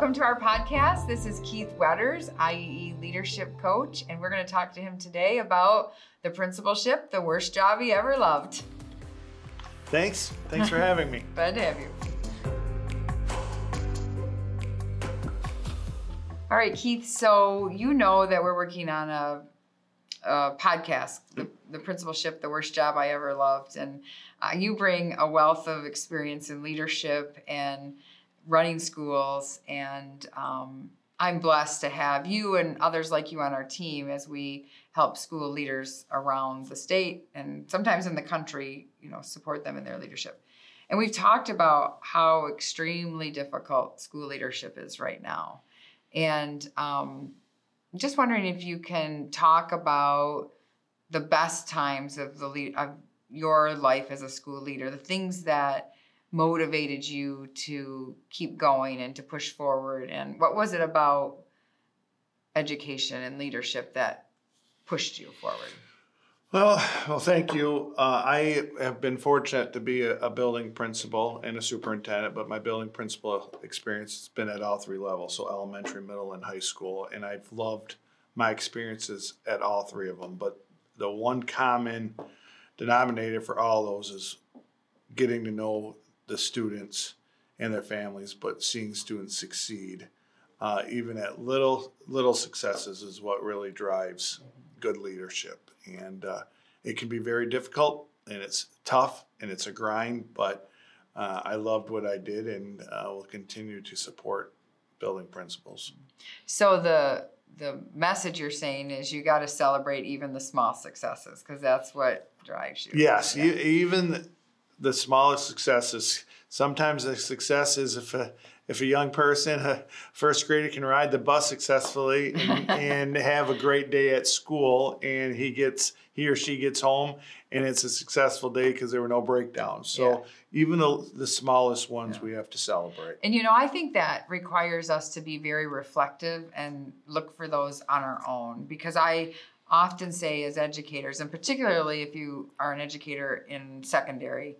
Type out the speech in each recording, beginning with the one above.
Welcome to our podcast. This is Keith Wetters, IEE leadership coach, and we're going to talk to him today about the principalship, the worst job he ever loved. Thanks. Thanks for having me. Glad to have you. All right, Keith. So you know that we're working on a, a podcast, the, the principalship, the worst job I ever loved, and uh, you bring a wealth of experience in leadership and running schools. And um, I'm blessed to have you and others like you on our team as we help school leaders around the state and sometimes in the country, you know, support them in their leadership. And we've talked about how extremely difficult school leadership is right now. And um, just wondering if you can talk about the best times of the lead of your life as a school leader, the things that motivated you to keep going and to push forward? And what was it about education and leadership that pushed you forward? Well, well, thank you. Uh, I have been fortunate to be a, a, building principal and a superintendent, but my building principal experience has been at all three levels, so elementary, middle, and high school, and I've loved my experiences at all three of them. But the one common denominator for all those is getting to know the students and their families, but seeing students succeed, uh, even at little little successes, is what really drives good leadership. And uh, it can be very difficult, and it's tough, and it's a grind. But uh, I loved what I did, and uh, will continue to support building principals. So the the message you're saying is you got to celebrate even the small successes because that's what drives you. Yes, yeah. even the smallest successes. Sometimes the success is if a if a young person, a first grader, can ride the bus successfully and, and, have a great day at school, and he gets he or she gets home, and it's a successful day because there were no breakdowns. So yeah. even the, the smallest ones yeah. we have to celebrate. And you know, I think that requires us to be very reflective and look for those on our own because I often say as educators, and particularly if you are an educator in secondary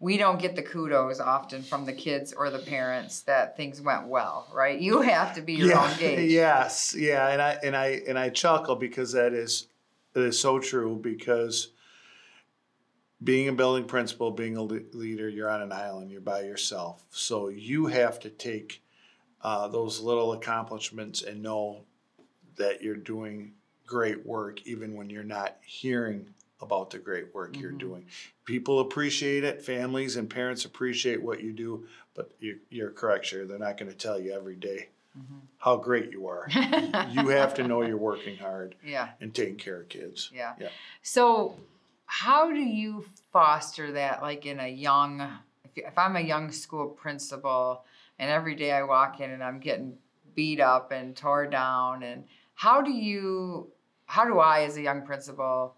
we don't get the kudos often from the kids or the parents that things went well, right? You have to be your yeah, own gauge. Yes, yeah, and I and I and I chuckle because that is it is so true because being a building principal, being a leader, you're on an island, you're by yourself. So you have to take uh, those little accomplishments and know that you're doing great work even when you're not hearing about the great work mm-hmm. you're doing. People appreciate it, families and parents appreciate what you do, but you, are correct, sure, they're not going to tell you every day mm-hmm. how great you are. you have to know you're working hard yeah. and taking care of kids. Yeah. yeah. So, how do you foster that, like in a young, if, if I'm a young school principal and every day I walk in and I'm getting beat up and tore down, and how do you, how do I, as a young principal,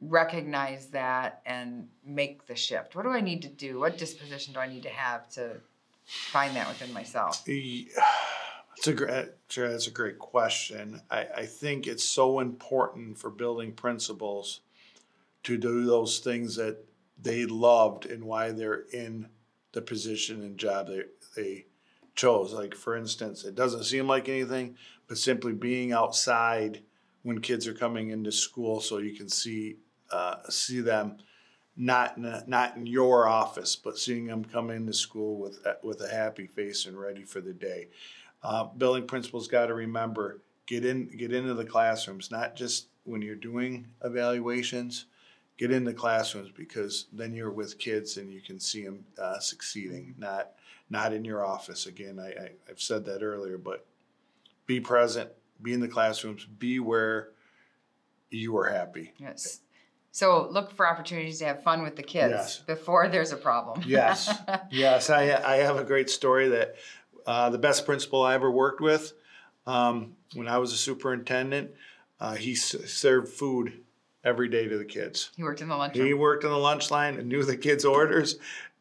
recognize that and make the shift? What do I need to do? What disposition do I need to have to find that within myself? It's a great, that's a great question. I, I think it's so important for building principals to do those things that they loved and why they're in the position and job they, they chose. Like, for instance, it doesn't seem like anything, but simply being outside when kids are coming into school so you can see uh, see them not in a, not in your office, but seeing them come into school with with a happy face and ready for the day. Uh, building principals got to remember get in get into the classrooms, not just when you're doing evaluations. Get in the classrooms because then you're with kids and you can see them uh, succeeding, not not in your office. Again, I, I, I've said that earlier, but be present, be in the classrooms, be where you are happy. Yes. So look for opportunities to have fun with the kids yes. before there's a problem. yes, yes. I, I have a great story that uh, the best principal I ever worked with, um, when I was a superintendent, uh, he s- served food every day to the kids. He worked in the lunch. He worked in the lunch line and knew the kids' orders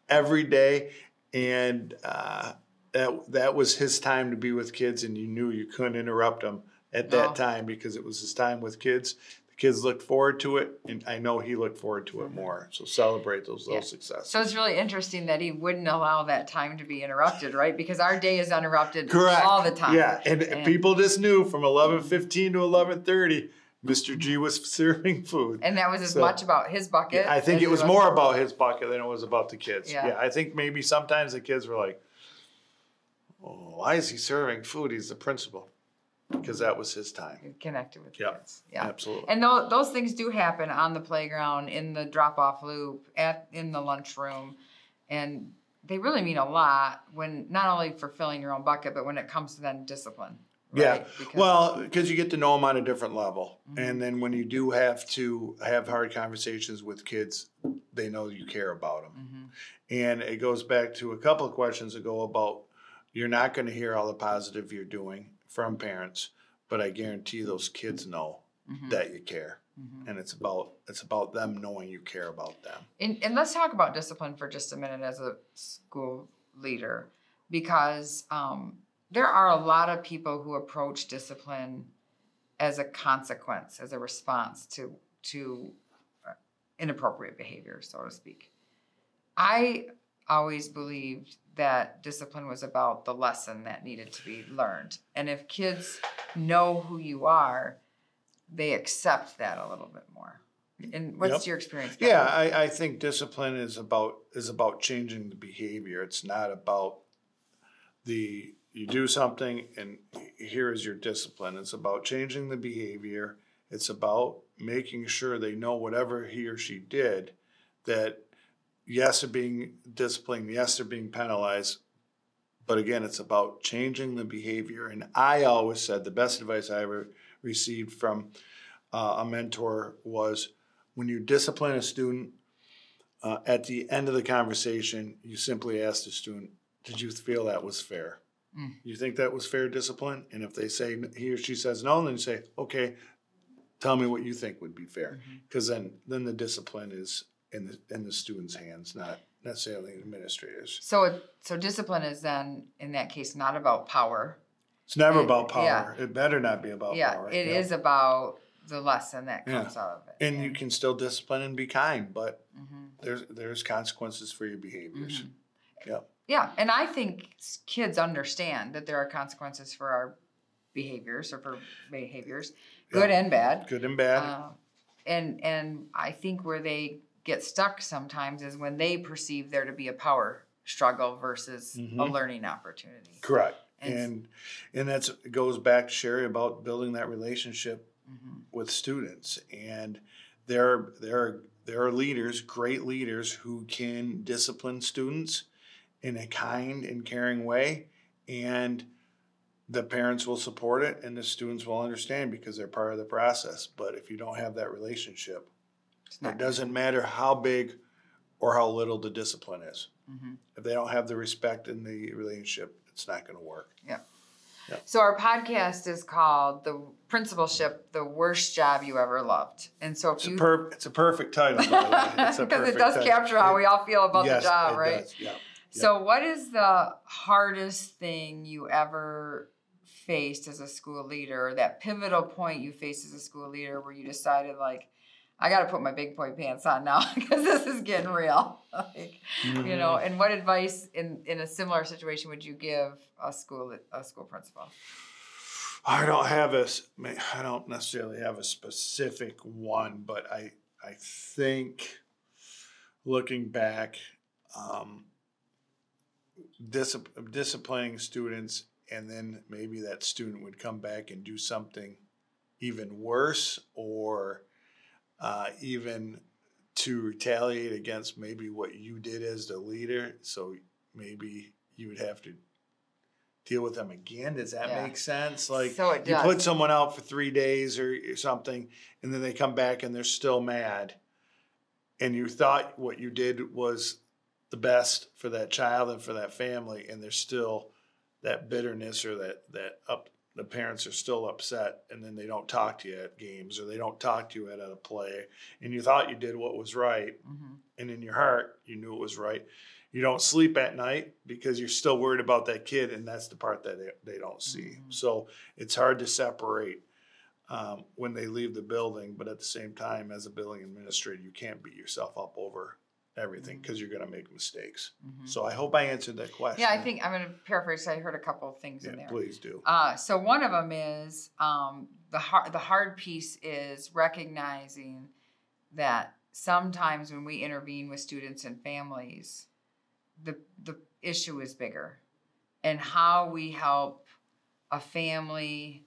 every day, and uh, that that was his time to be with kids, and you knew you couldn't interrupt him at that no. time because it was his time with kids kids look forward to it, and I know he looked forward to it mm-hmm. more. So celebrate those little Yeah. successes. So it's really interesting that he wouldn't allow that time to be interrupted, right? Because our day is uninterrupted Correct. all the time. Yeah, and, And- people just knew from eleven fifteen to eleven thirty, Mr. G was serving food. And that was as So- much about his bucket. I think it was more about his bucket than it was about the kids. Yeah. Yeah, I think maybe sometimes the kids were like, "Oh, why is he serving food? He's the principal," because that was his time. connected with Yeah. kids. Yeah. Absolutely. And those, those things do happen on the playground, in the drop off loop, at in the lunchroom. And they really mean a lot when not only for filling your own bucket, but when it comes to then discipline. Yeah. right? Because- Well, because you get to know them on a different level, Mhm. and then when you do have to have hard conversations with kids, they know you care about them. Mhm. And it goes back to a couple of questions ago about you're not going to hear all the positive you're doing from parents, but I guarantee those kids know Mhm. that you care, Mhm. and it's about it's about them knowing you care about them. And, and let's talk about discipline for just a minute as a school leader, because um, there are a lot of people who approach discipline as a consequence, as a response to to uh, inappropriate behavior, so to speak. I always believed that discipline was about the lesson that needed to be learned, and if kids know who you are, they accept that a little bit more. And what's Yep. your experience? Yeah, I, I think discipline is about is about changing the behavior. It's not about the you do something and here is your discipline. It's about changing the behavior. It's about making sure they know whatever he or she did that yes they're being disciplined, yes they're being penalized. But again, it's about changing the behavior. And I always said the best advice I ever received from uh, a mentor was when you discipline a student, uh, at the end of the conversation, you simply ask the student, Did you feel that was fair? Mm. You think that was fair discipline? And if they say, he or she says no, then you say, Okay, tell me what you think would be fair. Mhm. Because then, then the discipline is in the, in the student's hands, not necessarily the administrators. So, it- so discipline is then in that case not about power. It's never It- about yeah. power. It better not be about yeah, power. it is about the lesson that Yeah. comes out of it. And you can still discipline and be kind, but Mhm, there's there's consequences for your behaviors. mhm. Yep. Yeah, and I think kids understand that there are consequences for our behaviors or for behaviors, good and bad. Good and bad. Uh, and and I think where they get stuck sometimes is when they perceive there to be a power struggle versus a Mhm. learning opportunity. Correct. And- And and that's it goes back to Sherry about building that relationship Mhm. with students. And there there are there are leaders, great leaders who can discipline students in a kind and caring way and the parents will support it and the students will understand because they're part of the process. But if you don't have that relationship, it doesn't matter how big or how little the discipline is. Mhm. If they don't have the respect in the relationship, it's not going to work. Yeah. So our podcast is called "The Principalship: The Worst Job You Ever Loved," and so if It's a per, it's a perfect title. by the way. It's a because it does title. capture how we all feel about Yes, the job, right? does, Yeah. So, what is the hardest thing you ever faced as a school leader, or that pivotal point you faced as a school leader where you decided, like, I got to put my big boy pants on now because this is getting real? like, you know, Mm-hmm. and what advice in in a similar situation would you give a school a school principal? I don't have a I don't necessarily have a specific one, but I I think looking back, um, discipl- disciplining students, and then maybe that student would come back and do something even worse, or uh, even to retaliate against maybe what you did as the leader. So maybe you would have to deal with them again. Does that Yeah. make sense? Like so you put someone out for three days or or something, and then they come back and they're still mad, and you thought what you did was the best for that child and for that family, and there's still that bitterness or that that up the parents are still upset, and then they don't talk to you at games or they don't talk to you at a play, and you thought you did what was right, Mhm. and in your heart you knew it was right. You don't sleep at night because you're still worried about that kid, and that's the part that they, they don't see. Mhm. So it's hard to separate um, when they leave the building. But at the same time, as a building administrator, you can't beat yourself up over everything because you're going to make mistakes. Mhm. So I hope I answered that question. Yeah, I think I'm going to paraphrase. I heard a couple of things Yeah, in there. please do. Uh, so one of them is um, the hard the hard piece is recognizing that sometimes when we intervene with students and families, the the issue is bigger, and how we help a family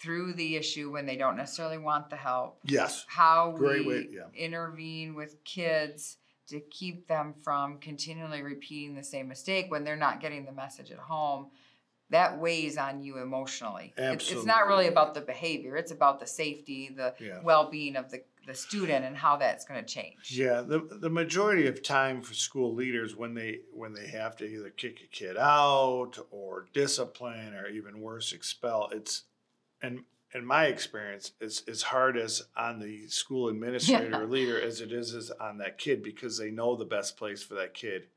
through the issue when they don't necessarily want the help. Yes. How Great we way- yeah. intervene with kids to keep them from continually repeating the same mistake when they're not getting the message at home that weighs on you emotionally. It's, it's not really about the behavior, it's about the safety, the Yeah. well being of the, the student and how that's going to change. Yeah, the the majority of time for school leaders when they when they have to either kick a kid out or discipline or even worse expel, it's and in my experience, it's as hard as on the school administrator Yeah. or leader as it is as on that kid because they know the best place for that kid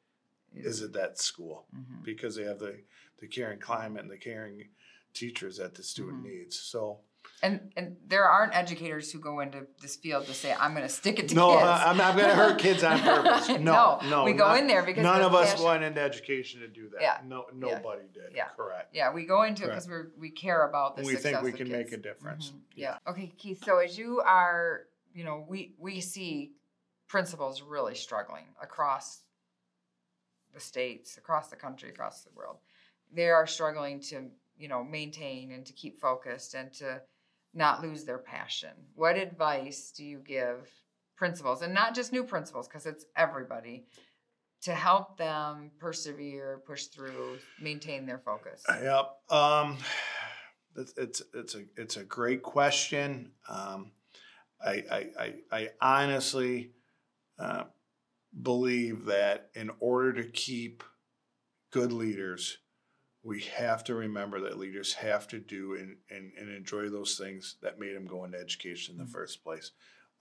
is at that school Mhm. because they have the the caring climate and the caring teachers that the student Mhm. needs. So And and there aren't educators who go into this field to say, I'm going to stick it to no, kids. I- I'm going to hurt kids on purpose. No, no, we go not- in there because None of us passionate. went into education to do that. Yeah. No, nobody did. Yeah. Correct. Yeah, we go into it because we we care about the And we think we can kids. make a difference. Mhm. Yeah. Okay, Keith. So as you are, you know, we we see principals really struggling across the states, across the country, across the world. They are struggling to, you know, maintain and to keep focused and to not lose their passion. What advice do you give principals, and not just new principals, because it's everybody, to help them persevere, push through, maintain their focus? Yep. Um, it's, it's it's a it's a great question. Um, I, I I I honestly uh, believe that in order to keep good leaders, we have to remember that leaders have to do and, and, and enjoy those things that made them go into education in the Mhm. first place.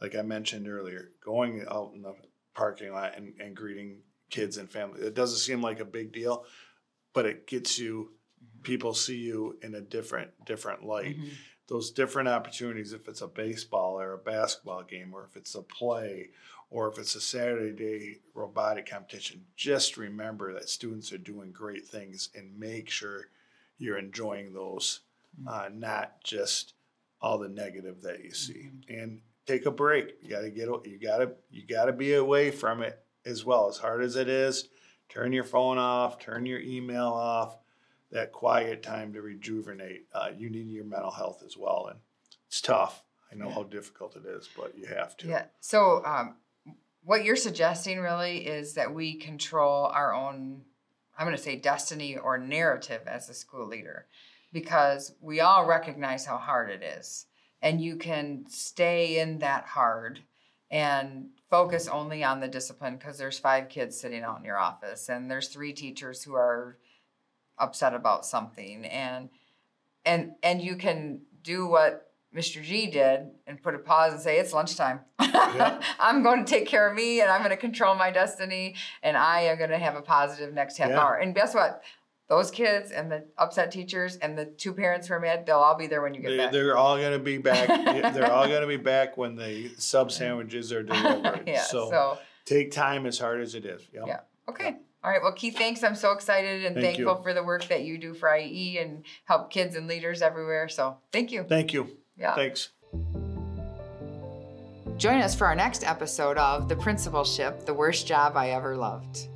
Like I mentioned earlier, going out in the parking lot and, and greeting kids and family, it doesn't seem like a big deal, but it gets you, people see you in a different, different light Mhm. Those different opportunities if it's a baseball or a basketball game or if it's a play or if it's a saturday day robotic competition just remember that students are doing great things and make sure you're enjoying those uh, not just all the negative that you see. And take a break. You got to get you got to you got to be away from it as well. As hard as it is turn your phone off turn your email off that quiet time to rejuvenate. Uh, you need your mental health as well, and it's tough. I know Yeah. how difficult it is, but you have to. Yeah. So, um, what you're suggesting really is that we control our own, I'm going to say destiny or narrative as a school leader, because we all recognize how hard it is. And you can stay in that hard and focus only on the discipline because there's five kids sitting out in your office and there's three teachers who are upset about something and and and you can do what Mr. G did and put a pause and say, It's lunchtime. I'm going to take care of me and I'm going to control my destiny and I am going to have a positive next half Yeah. hour. And guess what? Those kids and the upset teachers and the two parents who are mad, they'll all be there when you get They, back. they're all going to be back. they're all going to be back when the sub sandwiches are delivered. yeah. so, So, take time as hard as it is. Yep. Yeah. okay. All right. Well, Keith, thanks. I'm so excited and Thank thankful you. for the work that you do for IEE and help kids and leaders everywhere. So, thank you. Thank you. Yeah. Thanks. Join us for our next episode of The Principalship The Worst Job I Ever Loved.